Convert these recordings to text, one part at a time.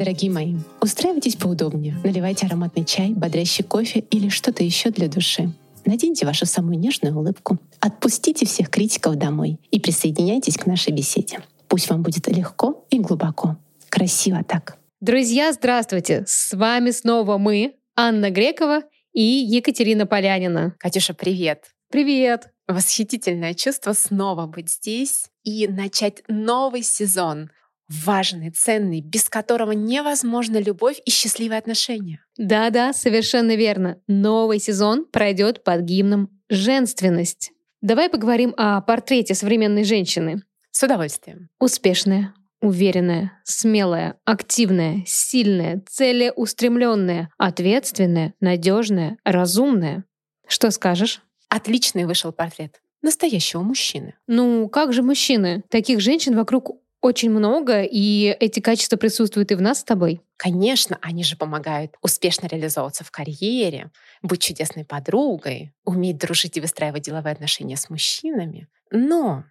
Дорогие мои, устраивайтесь поудобнее, наливайте ароматный чай, бодрящий кофе или что-то еще для души. Наденьте вашу самую нежную улыбку, отпустите всех критиков домой и присоединяйтесь к нашей беседе. Пусть вам будет легко и глубоко. Красиво так. Друзья, здравствуйте! С вами снова мы, Анна Грекова и Екатерина Полянина. Катюша, привет! Привет! Восхитительное чувство снова быть здесь и начать новый сезон важный, ценный, без которого невозможна любовь и счастливые отношения. Да-да, совершенно верно. Новый сезон пройдет под гимном «Женственность». Давай поговорим о портрете современной женщины. С удовольствием. Успешная, уверенная, смелая, активная, сильная, целеустремленная, ответственная, надежная, разумная. Что скажешь? Отличный вышел портрет настоящего мужчины. Ну, как же мужчины? Таких женщин вокруг очень много, и эти качества присутствуют и в нас с тобой. Конечно, они же помогают успешно реализовываться в карьере, быть чудесной подругой, уметь дружить и выстраивать деловые отношения с мужчинами. Но,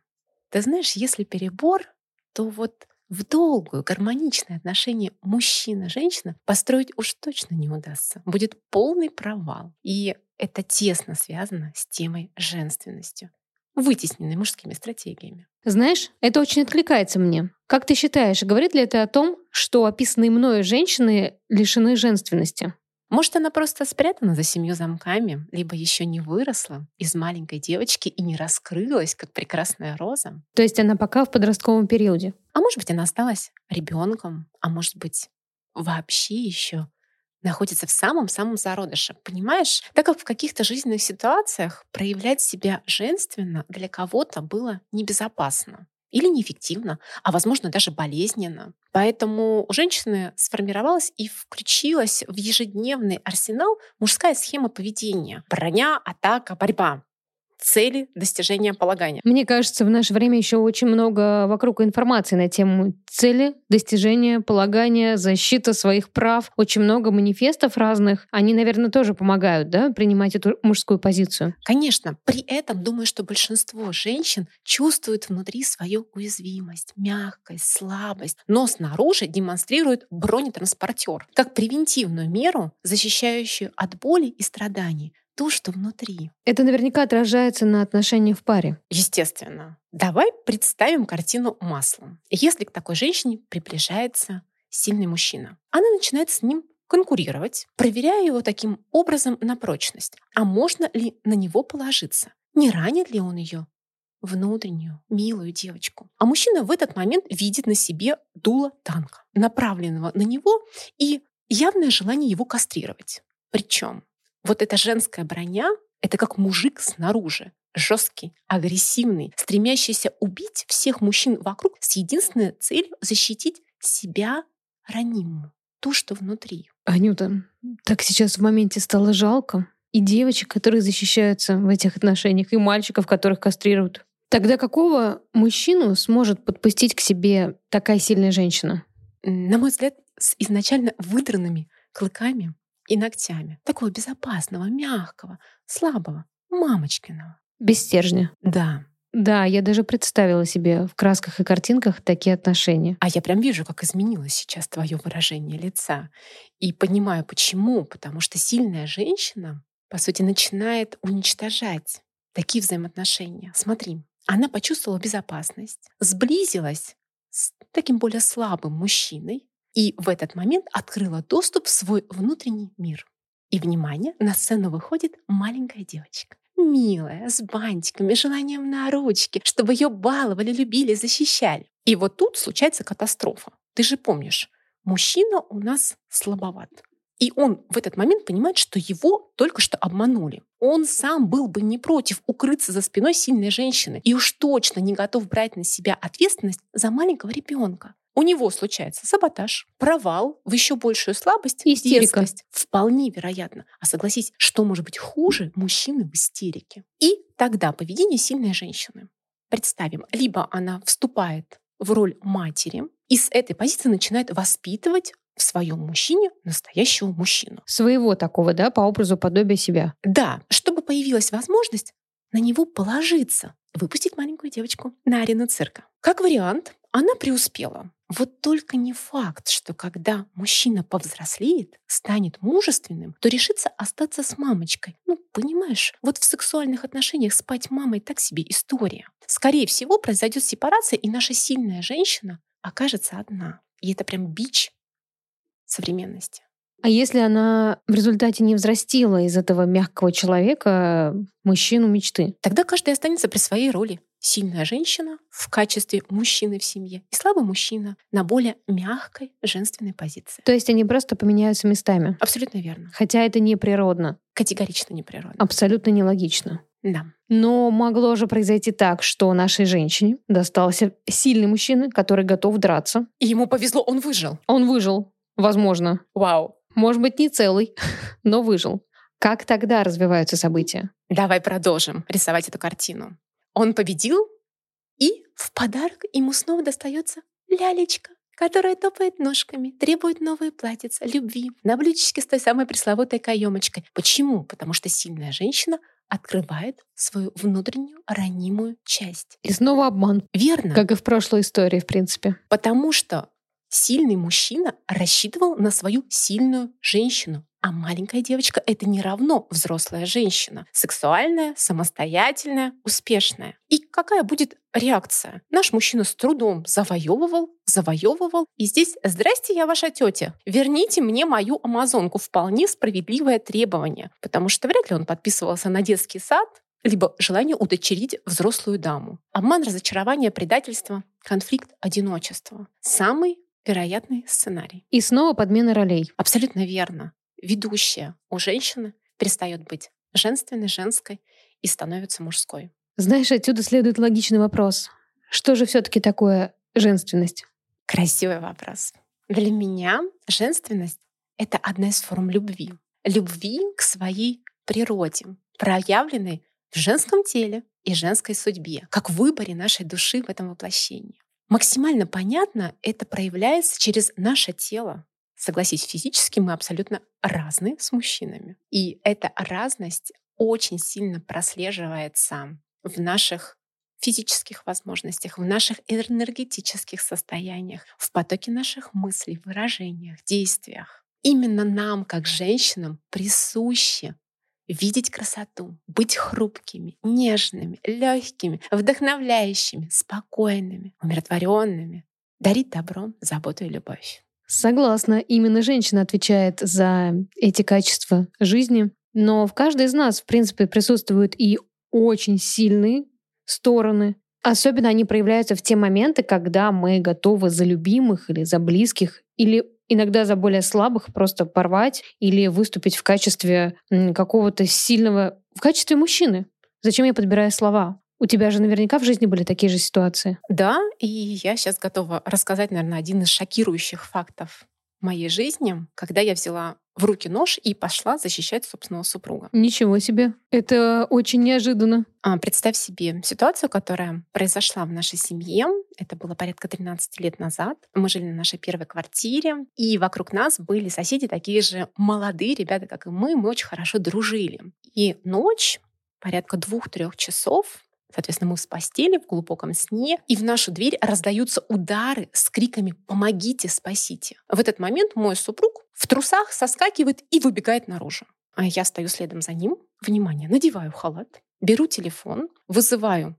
ты знаешь, если перебор, то вот в долгую, гармоничное отношение мужчина-женщина построить уж точно не удастся. Будет полный провал. И это тесно связано с темой женственностью вытесненной мужскими стратегиями. Знаешь, это очень откликается мне. Как ты считаешь, говорит ли это о том, что описанные мною женщины лишены женственности? Может, она просто спрятана за семью замками, либо еще не выросла из маленькой девочки и не раскрылась, как прекрасная роза. То есть она пока в подростковом периоде. А может быть, она осталась ребенком, а может быть, вообще еще находится в самом-самом зародыше. Понимаешь, так как в каких-то жизненных ситуациях проявлять себя женственно для кого-то было небезопасно или неэффективно, а возможно даже болезненно. Поэтому у женщины сформировалась и включилась в ежедневный арсенал мужская схема поведения. Броня, атака, борьба цели достижения полагания. Мне кажется, в наше время еще очень много вокруг информации на тему цели, достижения, полагания, защита своих прав. Очень много манифестов разных. Они, наверное, тоже помогают, да, принимать эту мужскую позицию. Конечно. При этом, думаю, что большинство женщин чувствуют внутри свою уязвимость, мягкость, слабость, но снаружи демонстрируют бронетранспортер как превентивную меру, защищающую от боли и страданий, то, что внутри. Это наверняка отражается на отношениях в паре. Естественно. Давай представим картину маслом. Если к такой женщине приближается сильный мужчина, она начинает с ним конкурировать, проверяя его таким образом на прочность. А можно ли на него положиться? Не ранит ли он ее? внутреннюю, милую девочку. А мужчина в этот момент видит на себе дуло танка, направленного на него, и явное желание его кастрировать. Причем вот эта женская броня — это как мужик снаружи, жесткий, агрессивный, стремящийся убить всех мужчин вокруг с единственной целью защитить себя ранимую, ту, что внутри. Анюта, так сейчас в моменте стало жалко. И девочек, которые защищаются в этих отношениях, и мальчиков, которых кастрируют. Тогда какого мужчину сможет подпустить к себе такая сильная женщина? На мой взгляд, с изначально выдранными клыками, и ногтями. Такого безопасного, мягкого, слабого, мамочкиного. Без стержня. Да. Да, я даже представила себе в красках и картинках такие отношения. А я прям вижу, как изменилось сейчас твое выражение лица. И понимаю, почему. Потому что сильная женщина, по сути, начинает уничтожать такие взаимоотношения. Смотри, она почувствовала безопасность, сблизилась с таким более слабым мужчиной, и в этот момент открыла доступ в свой внутренний мир. И, внимание, на сцену выходит маленькая девочка. Милая, с бантиками, желанием на ручки, чтобы ее баловали, любили, защищали. И вот тут случается катастрофа. Ты же помнишь, мужчина у нас слабоват. И он в этот момент понимает, что его только что обманули. Он сам был бы не против укрыться за спиной сильной женщины и уж точно не готов брать на себя ответственность за маленького ребенка у него случается саботаж, провал в еще большую слабость, истерика. Детскость. Вполне вероятно. А согласись, что может быть хуже мужчины в истерике? И тогда поведение сильной женщины. Представим, либо она вступает в роль матери и с этой позиции начинает воспитывать в своем мужчине настоящего мужчину. Своего такого, да, по образу подобия себя. Да, чтобы появилась возможность на него положиться, выпустить маленькую девочку на арену цирка. Как вариант, она преуспела Вот только не факт, что когда мужчина повзрослеет, станет мужественным, то решится остаться с мамочкой. Ну, понимаешь, вот в сексуальных отношениях спать мамой так себе история. Скорее всего, произойдет сепарация, и наша сильная женщина окажется одна. И это прям бич современности. А если она в результате не взрастила из этого мягкого человека мужчину мечты? Тогда каждый останется при своей роли. Сильная женщина в качестве мужчины в семье и слабый мужчина на более мягкой женственной позиции. То есть они просто поменяются местами? Абсолютно верно. Хотя это неприродно. Категорично неприродно. Абсолютно нелогично. Да. Но могло же произойти так, что нашей женщине достался сильный мужчина, который готов драться. И ему повезло, он выжил. Он выжил, возможно. Вау. Может быть, не целый, но выжил. Как тогда развиваются события? Давай продолжим рисовать эту картину. Он победил, и в подарок ему снова достается лялечка, которая топает ножками, требует новые платьица, любви, на блюдечке с той самой пресловутой каемочкой. Почему? Потому что сильная женщина открывает свою внутреннюю ранимую часть. И снова обман. Верно. Как и в прошлой истории, в принципе. Потому что сильный мужчина рассчитывал на свою сильную женщину. А маленькая девочка — это не равно взрослая женщина. Сексуальная, самостоятельная, успешная. И какая будет реакция? Наш мужчина с трудом завоевывал, завоевывал. И здесь «Здрасте, я ваша тетя. Верните мне мою амазонку». Вполне справедливое требование. Потому что вряд ли он подписывался на детский сад, либо желание удочерить взрослую даму. Обман, разочарование, предательство, конфликт, одиночество. Самый вероятный сценарий. И снова подмена ролей. Абсолютно верно. Ведущая у женщины перестает быть женственной, женской и становится мужской. Знаешь, отсюда следует логичный вопрос. Что же все-таки такое женственность? Красивый вопрос. Для меня женственность — это одна из форм любви. Любви к своей природе, проявленной в женском теле и женской судьбе, как в выборе нашей души в этом воплощении. Максимально понятно это проявляется через наше тело. Согласись, физически мы абсолютно разные с мужчинами. И эта разность очень сильно прослеживается в наших физических возможностях, в наших энергетических состояниях, в потоке наших мыслей, выражениях, действиях. Именно нам, как женщинам, присуще видеть красоту, быть хрупкими, нежными, легкими, вдохновляющими, спокойными, умиротворенными, дарить добро, заботу и любовь. Согласна, именно женщина отвечает за эти качества жизни. Но в каждой из нас, в принципе, присутствуют и очень сильные стороны. Особенно они проявляются в те моменты, когда мы готовы за любимых или за близких, или иногда за более слабых просто порвать или выступить в качестве какого-то сильного, в качестве мужчины. Зачем я подбираю слова? У тебя же наверняка в жизни были такие же ситуации. Да, и я сейчас готова рассказать, наверное, один из шокирующих фактов моей жизни, когда я взяла в руки нож и пошла защищать собственного супруга. Ничего себе. Это очень неожиданно. А, представь себе ситуацию, которая произошла в нашей семье. Это было порядка 13 лет назад. Мы жили на нашей первой квартире, и вокруг нас были соседи такие же молодые ребята, как и мы. Мы очень хорошо дружили. И ночь, порядка двух-трех часов, Соответственно, мы в постели, в глубоком сне, и в нашу дверь раздаются удары с криками «Помогите, спасите!». В этот момент мой супруг в трусах соскакивает и выбегает наружу. А я стою следом за ним. Внимание, надеваю халат, беру телефон, вызываю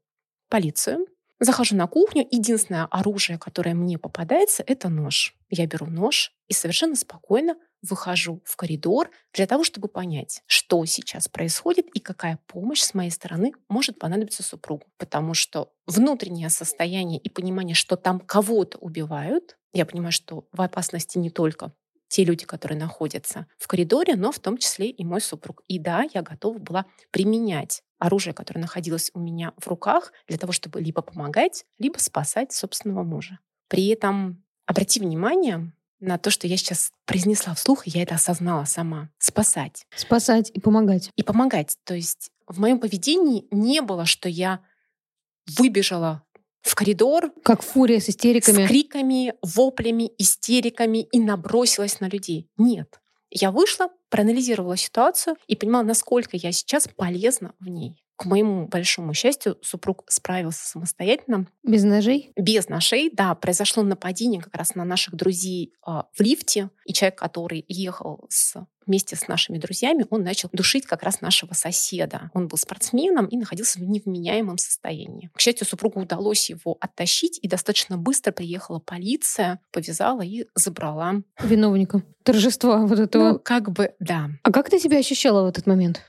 полицию, захожу на кухню. Единственное оружие, которое мне попадается, это нож. Я беру нож и совершенно спокойно выхожу в коридор для того, чтобы понять, что сейчас происходит и какая помощь с моей стороны может понадобиться супругу. Потому что внутреннее состояние и понимание, что там кого-то убивают, я понимаю, что в опасности не только те люди, которые находятся в коридоре, но в том числе и мой супруг. И да, я готова была применять оружие, которое находилось у меня в руках, для того, чтобы либо помогать, либо спасать собственного мужа. При этом обрати внимание, на то, что я сейчас произнесла вслух, и я это осознала сама. Спасать. Спасать и помогать. И помогать. То есть в моем поведении не было, что я выбежала в коридор. Как фурия с истериками. С криками, воплями, истериками и набросилась на людей. Нет. Я вышла, проанализировала ситуацию и понимала, насколько я сейчас полезна в ней к моему большому счастью, супруг справился самостоятельно. Без ножей? Без ножей, да. Произошло нападение как раз на наших друзей э, в лифте. И человек, который ехал с вместе с нашими друзьями он начал душить как раз нашего соседа. Он был спортсменом и находился в невменяемом состоянии. К счастью, супругу удалось его оттащить, и достаточно быстро приехала полиция, повязала и забрала. Виновника. Торжества вот этого. Ну, как бы, да. А как ты себя ощущала в этот момент?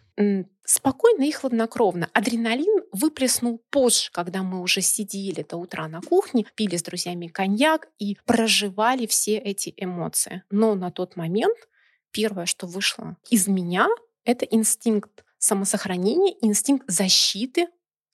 Спокойно и хладнокровно. Адреналин выплеснул позже, когда мы уже сидели до утра на кухне, пили с друзьями коньяк и проживали все эти эмоции. Но на тот момент первое, что вышло из меня, это инстинкт самосохранения, инстинкт защиты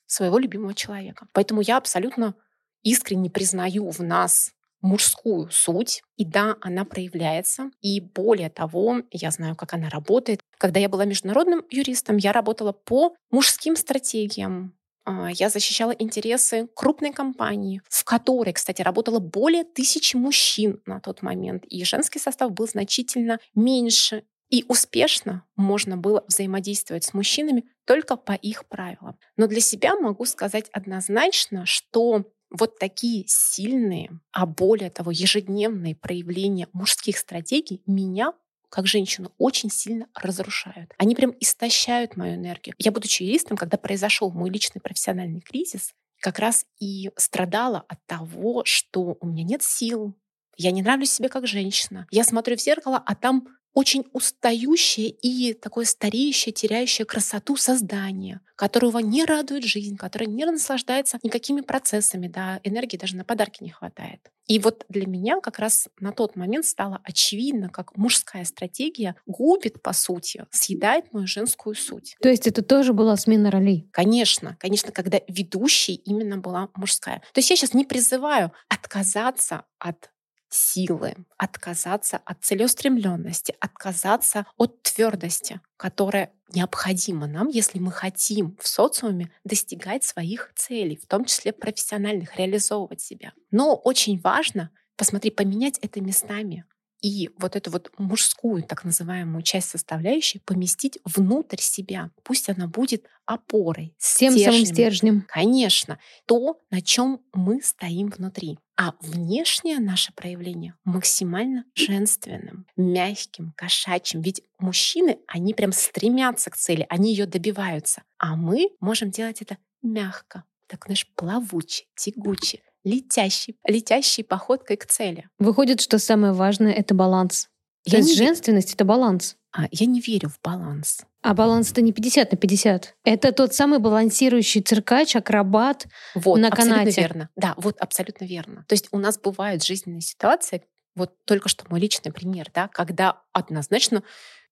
своего любимого человека. Поэтому я абсолютно искренне признаю в нас мужскую суть. И да, она проявляется. И более того, я знаю, как она работает. Когда я была международным юристом, я работала по мужским стратегиям. А, я защищала интересы крупной компании, в которой, кстати, работало более тысячи мужчин на тот момент. И женский состав был значительно меньше. И успешно можно было взаимодействовать с мужчинами только по их правилам. Но для себя могу сказать однозначно, что вот такие сильные, а более того, ежедневные проявления мужских стратегий меня как женщину очень сильно разрушают. Они прям истощают мою энергию. Я, будучи юристом, когда произошел мой личный профессиональный кризис, как раз и страдала от того, что у меня нет сил, я не нравлюсь себе как женщина. Я смотрю в зеркало, а там очень устающее и такое стареющее, теряющее красоту создание, которого не радует жизнь, которое не наслаждается никакими процессами, да, энергии даже на подарки не хватает. И вот для меня как раз на тот момент стало очевидно, как мужская стратегия губит, по сути, съедает мою женскую суть. То есть это тоже была смена ролей? Конечно, конечно, когда ведущей именно была мужская. То есть я сейчас не призываю отказаться от силы, отказаться от целеустремленности, отказаться от твердости, которая необходима нам, если мы хотим в социуме достигать своих целей, в том числе профессиональных, реализовывать себя. Но очень важно, посмотри, поменять это местами и вот эту вот мужскую, так называемую часть составляющей поместить внутрь себя. Пусть она будет опорой, тем самым стержнем. Конечно, то, на чем мы стоим внутри. А внешнее наше проявление максимально женственным, мягким, кошачьим. Ведь мужчины, они прям стремятся к цели, они ее добиваются. А мы можем делать это мягко, так, знаешь, плавуче, тягуче, летящей, летящей походкой к цели. Выходит, что самое важное — это баланс. Я То есть женственность — это баланс. А, я не верю в баланс. А баланс это не 50 на 50. Это тот самый балансирующий циркач, акробат вот, на абсолютно канате. верно. Да, вот абсолютно верно. То есть у нас бывают жизненные ситуации, вот только что мой личный пример, да, когда однозначно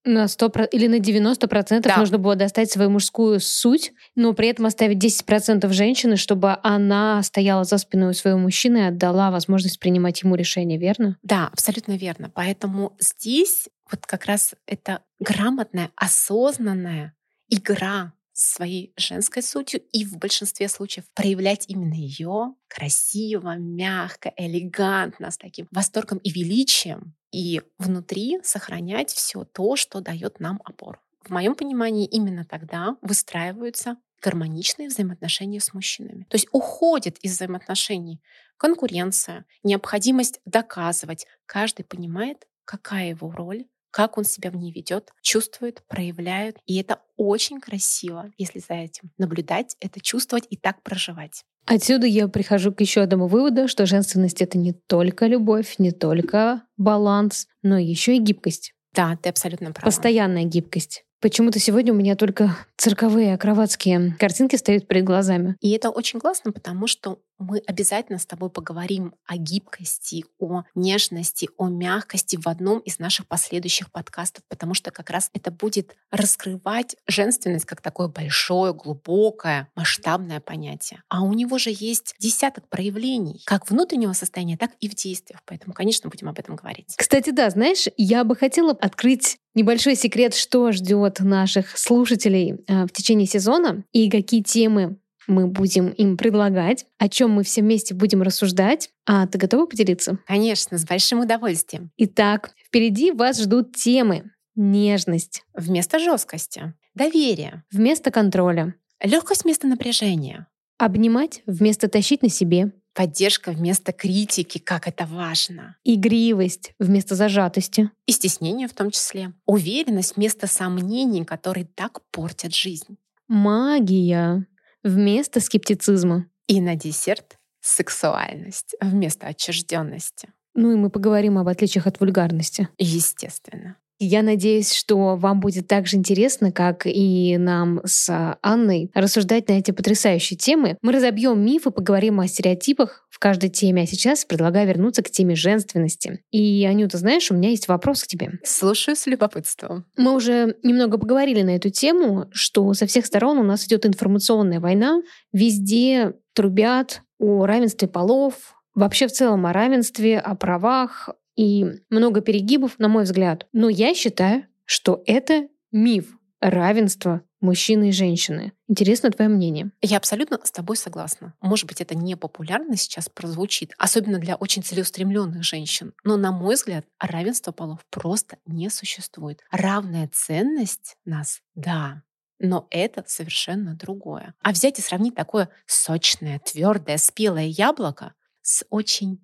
на 100% или на 90% да. нужно было достать свою мужскую суть, но при этом оставить 10% женщины, чтобы она стояла за спиной у своего мужчины и отдала возможность принимать ему решение, верно? Да, абсолютно верно. Поэтому здесь вот как раз это грамотная, осознанная игра своей женской сутью и в большинстве случаев проявлять именно ее красиво, мягко, элегантно, с таким восторгом и величием, и внутри сохранять все то, что дает нам опору. В моем понимании именно тогда выстраиваются гармоничные взаимоотношения с мужчинами. То есть уходит из взаимоотношений конкуренция, необходимость доказывать. Каждый понимает, какая его роль, как он себя в ней ведет, чувствует, проявляет. И это очень красиво, если за этим наблюдать, это чувствовать и так проживать. Отсюда я прихожу к еще одному выводу, что женственность это не только любовь, не только баланс, но еще и гибкость. Да, ты абсолютно права. Постоянная гибкость. Почему-то сегодня у меня только цирковые акробатские картинки стоят перед глазами. И это очень классно, потому что мы обязательно с тобой поговорим о гибкости, о нежности, о мягкости в одном из наших последующих подкастов, потому что как раз это будет раскрывать женственность как такое большое, глубокое, масштабное понятие. А у него же есть десяток проявлений, как внутреннего состояния, так и в действиях. Поэтому, конечно, будем об этом говорить. Кстати, да, знаешь, я бы хотела открыть небольшой секрет, что ждет наших слушателей э, в течение сезона и какие темы мы будем им предлагать, о чем мы все вместе будем рассуждать. А ты готова поделиться? Конечно, с большим удовольствием. Итак, впереди вас ждут темы. Нежность. Вместо жесткости. Доверие. Вместо контроля. Легкость вместо напряжения. Обнимать вместо тащить на себе. Поддержка вместо критики, как это важно. Игривость вместо зажатости. И стеснение в том числе. Уверенность вместо сомнений, которые так портят жизнь. Магия вместо скептицизма. И на десерт сексуальность вместо отчужденности. Ну и мы поговорим об отличиях от вульгарности. Естественно. Я надеюсь, что вам будет так же интересно, как и нам с Анной, рассуждать на эти потрясающие темы. Мы разобьем мифы, поговорим о стереотипах в каждой теме. А сейчас предлагаю вернуться к теме женственности. И, Анюта, знаешь, у меня есть вопрос к тебе. Слушаю с любопытством. Мы уже немного поговорили на эту тему, что со всех сторон у нас идет информационная война. Везде трубят о равенстве полов, вообще в целом о равенстве, о правах, и много перегибов, на мой взгляд. Но я считаю, что это миф равенства мужчины и женщины. Интересно твое мнение. Я абсолютно с тобой согласна. Может быть, это не популярно сейчас прозвучит, особенно для очень целеустремленных женщин. Но, на мой взгляд, равенство полов просто не существует. Равная ценность нас — да, но это совершенно другое. А взять и сравнить такое сочное, твердое, спелое яблоко с очень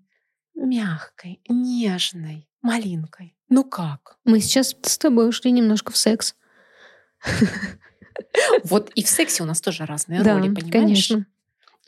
мягкой, нежной малинкой. Ну как? Мы сейчас с тобой ушли немножко в секс. Вот и в сексе у нас тоже разные роли, понимаешь? конечно.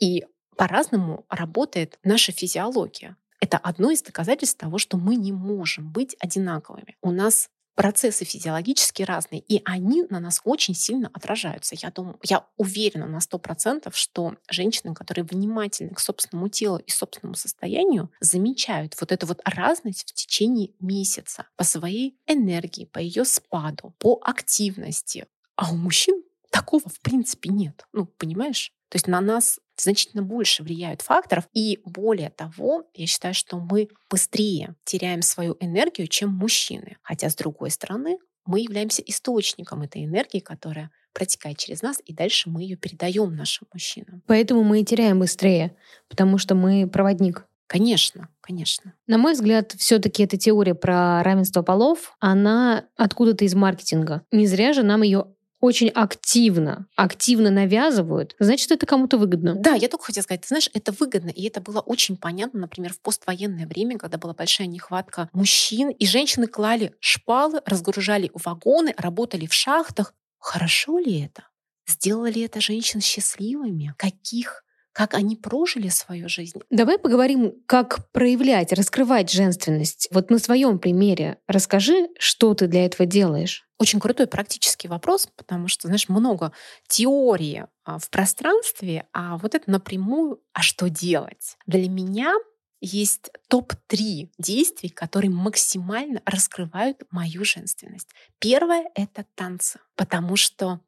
И по-разному работает наша физиология. Это одно из доказательств того, что мы не можем быть одинаковыми. У нас процессы физиологически разные, и они на нас очень сильно отражаются. Я думаю, я уверена на сто процентов, что женщины, которые внимательны к собственному телу и собственному состоянию, замечают вот эту вот разность в течение месяца по своей энергии, по ее спаду, по активности. А у мужчин такого в принципе нет. Ну, понимаешь? То есть на нас значительно больше влияют факторов. И более того, я считаю, что мы быстрее теряем свою энергию, чем мужчины. Хотя, с другой стороны, мы являемся источником этой энергии, которая протекает через нас, и дальше мы ее передаем нашим мужчинам. Поэтому мы и теряем быстрее, потому что мы проводник. Конечно, конечно. На мой взгляд, все-таки эта теория про равенство полов, она откуда-то из маркетинга. Не зря же нам ее очень активно, активно навязывают, значит, это кому-то выгодно. Да, я только хотела сказать, ты знаешь, это выгодно, и это было очень понятно, например, в поствоенное время, когда была большая нехватка мужчин, и женщины клали шпалы, разгружали вагоны, работали в шахтах. Хорошо ли это? Сделали ли это женщин счастливыми? Каких как они прожили свою жизнь. Давай поговорим, как проявлять, раскрывать женственность. Вот на своем примере расскажи, что ты для этого делаешь. Очень крутой практический вопрос, потому что, знаешь, много теории а, в пространстве, а вот это напрямую, а что делать? Для меня есть топ-3 действий, которые максимально раскрывают мою женственность. Первое — это танцы, потому что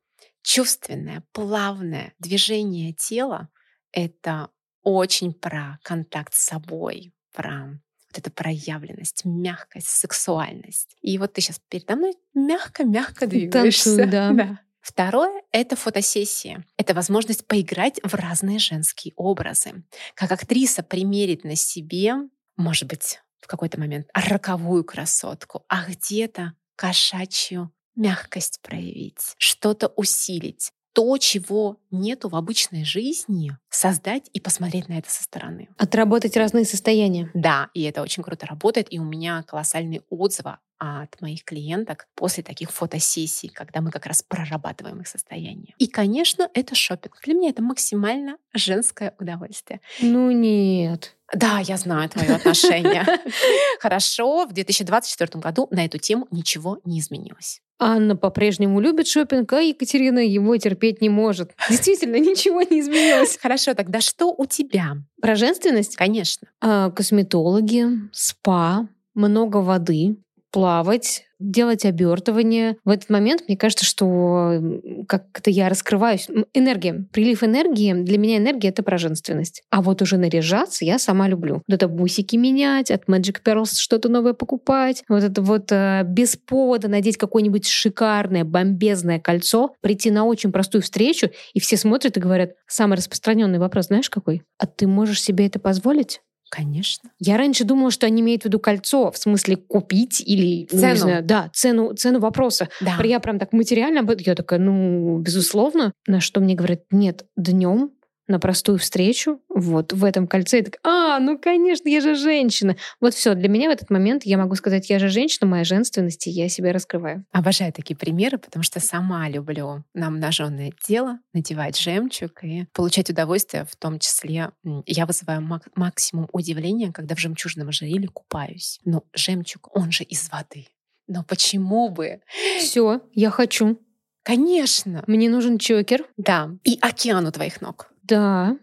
чувственное, плавное движение тела это очень про контакт с собой, про вот эту проявленность, мягкость, сексуальность. И вот ты сейчас передо мной мягко-мягко двигаешься. Танцую, да. да. Второе — это фотосессия. Это возможность поиграть в разные женские образы. Как актриса примерить на себе, может быть, в какой-то момент роковую красотку, а где-то кошачью мягкость проявить, что-то усилить то, чего нету в обычной жизни, создать и посмотреть на это со стороны. Отработать разные состояния. Да, и это очень круто работает. И у меня колоссальные отзывы от моих клиенток после таких фотосессий, когда мы как раз прорабатываем их состояние. И, конечно, это шопинг. Для меня это максимально женское удовольствие. Ну нет. Да, я знаю твое отношение. Хорошо, в 2024 году на эту тему ничего не изменилось. Анна по-прежнему любит шопинг, а Екатерина его терпеть не может. Действительно, ничего не изменилось. Хорошо, тогда что у тебя? Про женственность? Конечно. А, косметологи, спа, много воды, плавать, делать обертывание. В этот момент мне кажется, что как-то я раскрываюсь. Энергия, прилив энергии. Для меня энергия — это про женственность. А вот уже наряжаться я сама люблю. Вот это бусики менять, от Magic Pearls что-то новое покупать. Вот это вот э, без повода надеть какое-нибудь шикарное, бомбезное кольцо, прийти на очень простую встречу, и все смотрят и говорят, самый распространенный вопрос, знаешь какой? А ты можешь себе это позволить? Конечно. Я раньше думала, что они имеют в виду кольцо, в смысле купить или... ну, Цену. не знаю, да, цену, цену вопроса. Да. Я прям так материально... Я такая, ну, безусловно. На что мне говорят, нет, днем на простую встречу, вот в этом кольце. Я так, а, ну, конечно, я же женщина. Вот все, для меня в этот момент я могу сказать, я же женщина, моя женственность, и я себя раскрываю. Обожаю такие примеры, потому что сама люблю на обнаженное тело надевать жемчуг и получать удовольствие, в том числе я вызываю мак- максимум удивления, когда в жемчужном ожерелье купаюсь. Но жемчуг, он же из воды. Но почему бы? Все, я хочу. Конечно. Мне нужен чокер. Да. И океан у твоих ног. Да.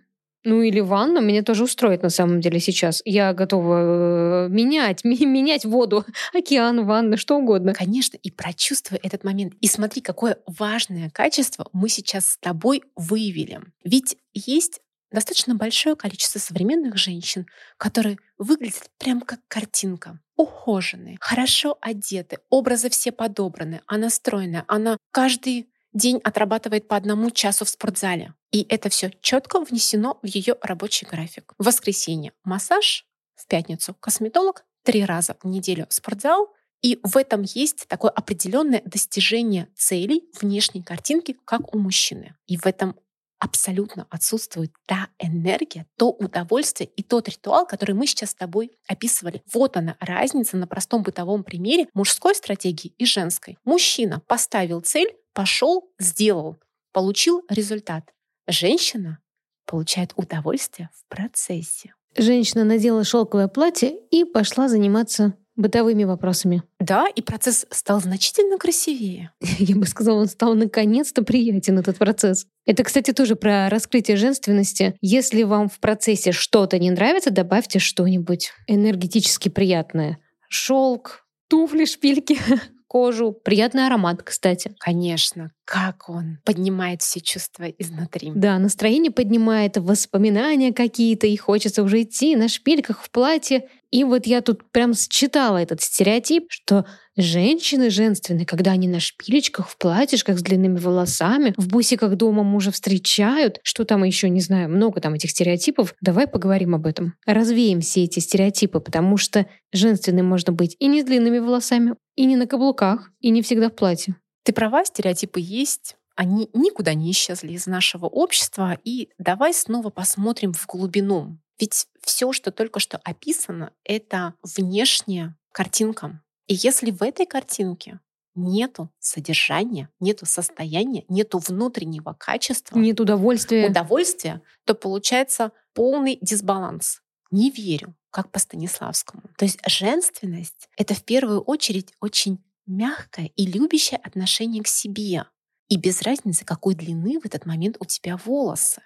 Ну или ванна меня тоже устроит на самом деле сейчас. Я готова э, менять, менять воду, океан, ванна, что угодно. Конечно, и прочувствуй этот момент. И смотри, какое важное качество мы сейчас с тобой выявили. Ведь есть достаточно большое количество современных женщин, которые выглядят прям как картинка. Ухоженные, хорошо одеты, образы все подобраны, она стройная, она каждый день отрабатывает по одному часу в спортзале. И это все четко внесено в ее рабочий график. В воскресенье массаж, в пятницу косметолог, три раза в неделю спортзал, и в этом есть такое определенное достижение целей внешней картинки, как у мужчины. И в этом абсолютно отсутствует та энергия, то удовольствие и тот ритуал, который мы сейчас с тобой описывали. Вот она разница на простом бытовом примере мужской стратегии и женской. Мужчина поставил цель, пошел, сделал, получил результат. Женщина получает удовольствие в процессе. Женщина надела шелковое платье и пошла заниматься бытовыми вопросами. Да, и процесс стал значительно красивее. Я бы сказала, он стал наконец-то приятен, этот процесс. Это, кстати, тоже про раскрытие женственности. Если вам в процессе что-то не нравится, добавьте что-нибудь энергетически приятное. Шелк, туфли, шпильки, кожу. Приятный аромат, кстати. Конечно, как он поднимает все чувства изнутри. Да, настроение поднимает, воспоминания какие-то, и хочется уже идти на шпильках в платье. И вот я тут прям считала этот стереотип, что женщины женственные, когда они на шпилечках, в платьишках с длинными волосами, в бусиках дома мужа встречают, что там еще, не знаю, много там этих стереотипов. Давай поговорим об этом. Развеем все эти стереотипы, потому что женственным можно быть и не с длинными волосами, и не на каблуках, и не всегда в платье. Ты права, стереотипы есть. Они никуда не исчезли из нашего общества. И давай снова посмотрим в глубину. Ведь все, что только что описано, это внешняя картинка. И если в этой картинке нету содержания, нету состояния, нету внутреннего качества, Нет удовольствия. удовольствия, то получается полный дисбаланс. Не верю, как по Станиславскому. То есть женственность — это в первую очередь очень мягкое и любящее отношение к себе. И без разницы, какой длины в этот момент у тебя волосы.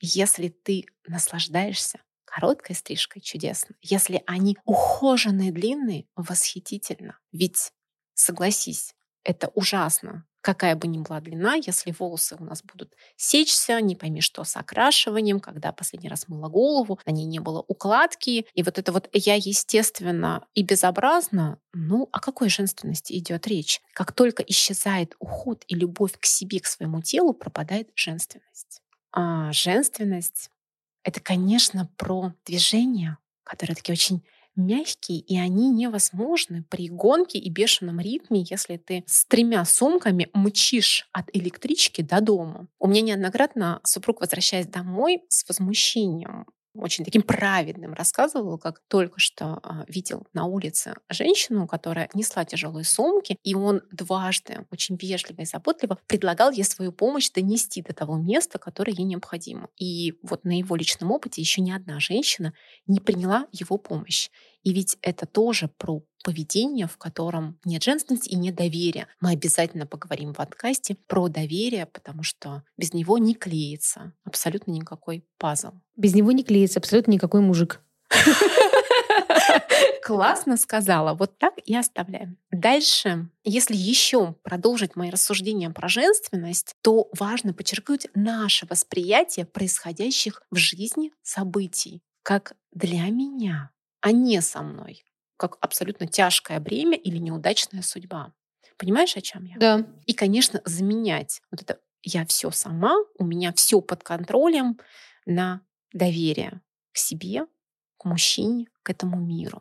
Если ты наслаждаешься короткой стрижкой, чудесно. Если они ухоженные, длинные, восхитительно. Ведь, согласись, это ужасно. Какая бы ни была длина, если волосы у нас будут сечься, не пойми что с окрашиванием, когда последний раз мыла голову, на ней не было укладки, и вот это вот я естественно и безобразно, ну о какой женственности идет речь? Как только исчезает уход и любовь к себе, к своему телу, пропадает женственность. А женственность — это, конечно, про движения, которые такие очень мягкие, и они невозможны при гонке и бешеном ритме, если ты с тремя сумками мчишь от электрички до дома. У меня неоднократно супруг, возвращаясь домой, с возмущением очень таким праведным рассказывал, как только что а, видел на улице женщину, которая несла тяжелые сумки, и он дважды очень вежливо и заботливо предлагал ей свою помощь донести до того места, которое ей необходимо. И вот на его личном опыте еще ни одна женщина не приняла его помощь. И ведь это тоже про поведение, в котором нет женственности и нет доверия. Мы обязательно поговорим в подкасте про доверие, потому что без него не клеится абсолютно никакой пазл. Без него не клеится абсолютно никакой мужик. Классно сказала. Вот так и оставляем. Дальше, если еще продолжить мои рассуждения про женственность, то важно подчеркнуть наше восприятие происходящих в жизни событий как для меня, а не со мной, как абсолютно тяжкое бремя или неудачная судьба. Понимаешь, о чем я? Да. И, конечно, заменять вот это я все сама, у меня все под контролем на доверие к себе, к мужчине, к этому миру.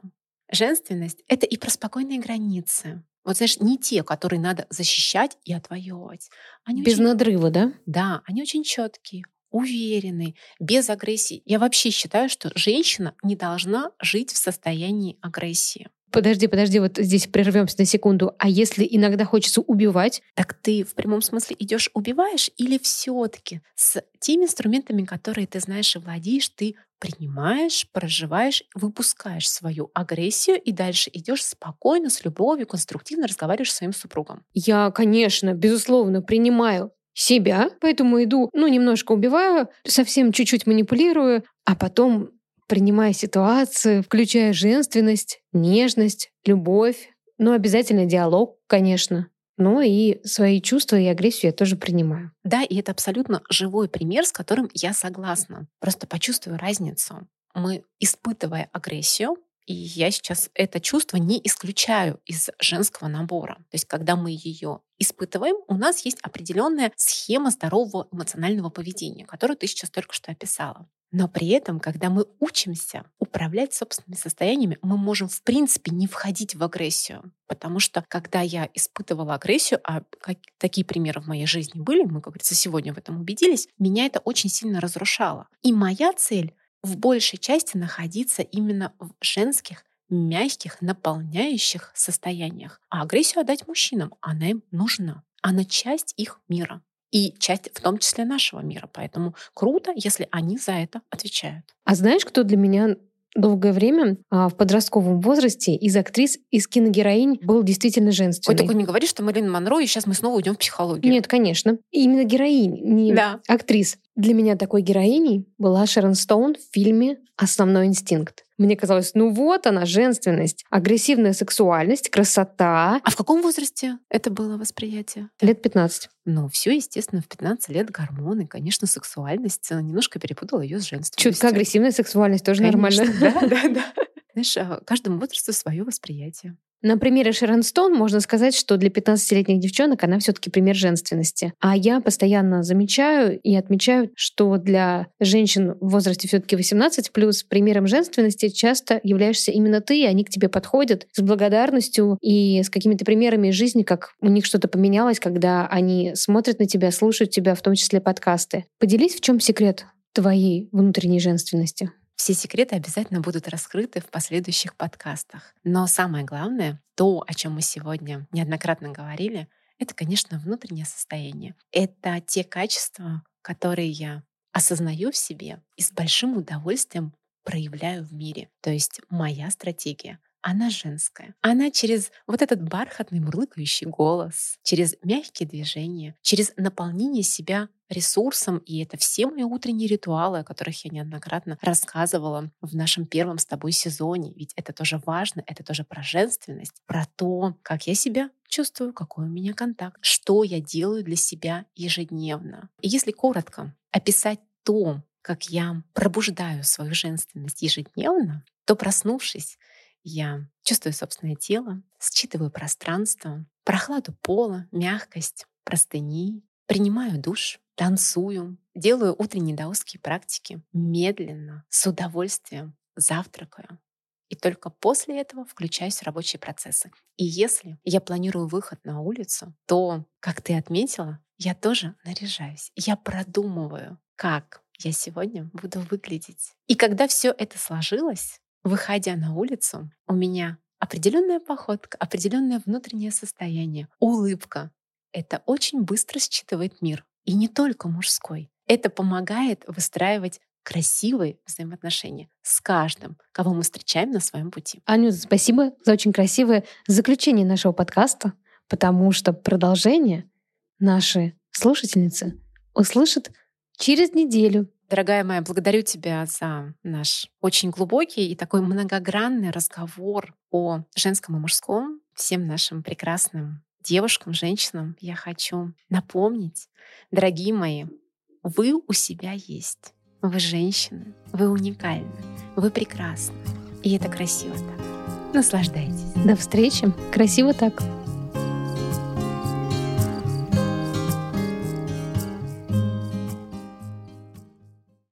Женственность — это и про спокойные границы. Вот знаешь, не те, которые надо защищать и отвоевывать. Они Без очень... надрыва, да? Да, они очень четкие, уверенные, без агрессии. Я вообще считаю, что женщина не должна жить в состоянии агрессии. Подожди, подожди, вот здесь прервемся на секунду. А если иногда хочется убивать? Так ты в прямом смысле идешь убиваешь или все-таки с теми инструментами, которые ты знаешь и владеешь, ты принимаешь, проживаешь, выпускаешь свою агрессию и дальше идешь спокойно, с любовью, конструктивно разговариваешь с своим супругом. Я, конечно, безусловно, принимаю себя, поэтому иду, ну, немножко убиваю, совсем чуть-чуть манипулирую, а потом принимая ситуацию, включая женственность, нежность, любовь, ну, обязательно диалог, конечно. Ну и свои чувства и агрессию я тоже принимаю. Да, и это абсолютно живой пример, с которым я согласна. Просто почувствую разницу. Мы, испытывая агрессию, и я сейчас это чувство не исключаю из женского набора. То есть, когда мы ее испытываем, у нас есть определенная схема здорового эмоционального поведения, которую ты сейчас только что описала. Но при этом, когда мы учимся управлять собственными состояниями, мы можем в принципе не входить в агрессию. Потому что когда я испытывала агрессию, а как, такие примеры в моей жизни были, мы, как говорится, сегодня в этом убедились, меня это очень сильно разрушало. И моя цель в большей части находиться именно в женских мягких, наполняющих состояниях. А агрессию отдать мужчинам, она им нужна. Она часть их мира и часть в том числе нашего мира. Поэтому круто, если они за это отвечают. А знаешь, кто для меня долгое время а, в подростковом возрасте из актрис, из киногероинь был действительно женственный. Ой, только не говори, что Мэрилин Монро, и сейчас мы снова уйдем в психологию. Нет, конечно. Именно героинь, не да. актрис. Для меня такой героиней была Шерон Стоун в фильме «Основной инстинкт». Мне казалось, ну вот она, женственность, агрессивная сексуальность, красота. А в каком возрасте это было восприятие? Лет 15. Ну, все, естественно, в 15 лет гормоны, конечно, сексуальность. Немножко перепутала ее с женственностью. Чутка агрессивная сексуальность тоже конечно, нормально. Да, да, да. Знаешь, а, каждому возрасту свое восприятие. На примере Шерон Стоун можно сказать, что для 15-летних девчонок она все-таки пример женственности. А я постоянно замечаю и отмечаю, что для женщин в возрасте все-таки 18 плюс примером женственности часто являешься именно ты, и они к тебе подходят с благодарностью и с какими-то примерами из жизни, как у них что-то поменялось, когда они смотрят на тебя, слушают тебя, в том числе подкасты. Поделись, в чем секрет твоей внутренней женственности? Все секреты обязательно будут раскрыты в последующих подкастах. Но самое главное, то, о чем мы сегодня неоднократно говорили, это, конечно, внутреннее состояние. Это те качества, которые я осознаю в себе и с большим удовольствием проявляю в мире. То есть моя стратегия она женская. Она через вот этот бархатный мурлыкающий голос, через мягкие движения, через наполнение себя ресурсом, и это все мои утренние ритуалы, о которых я неоднократно рассказывала в нашем первом с тобой сезоне. Ведь это тоже важно, это тоже про женственность, про то, как я себя чувствую, какой у меня контакт, что я делаю для себя ежедневно. И если коротко описать то, как я пробуждаю свою женственность ежедневно, то проснувшись, я чувствую собственное тело, считываю пространство, прохладу пола, мягкость, простыни, принимаю душ, танцую, делаю утренние даосские практики, медленно, с удовольствием завтракаю. И только после этого включаюсь в рабочие процессы. И если я планирую выход на улицу, то, как ты отметила, я тоже наряжаюсь. Я продумываю, как я сегодня буду выглядеть. И когда все это сложилось, выходя на улицу, у меня определенная походка, определенное внутреннее состояние, улыбка. Это очень быстро считывает мир. И не только мужской. Это помогает выстраивать красивые взаимоотношения с каждым, кого мы встречаем на своем пути. Анюта, спасибо за очень красивое заключение нашего подкаста, потому что продолжение наши слушательницы услышат через неделю Дорогая моя, благодарю тебя за наш очень глубокий и такой многогранный разговор о женском и мужском. Всем нашим прекрасным девушкам, женщинам я хочу напомнить, дорогие мои, вы у себя есть. Вы женщины, вы уникальны, вы прекрасны. И это красиво так. Наслаждайтесь. До встречи. Красиво так.